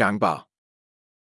干吧。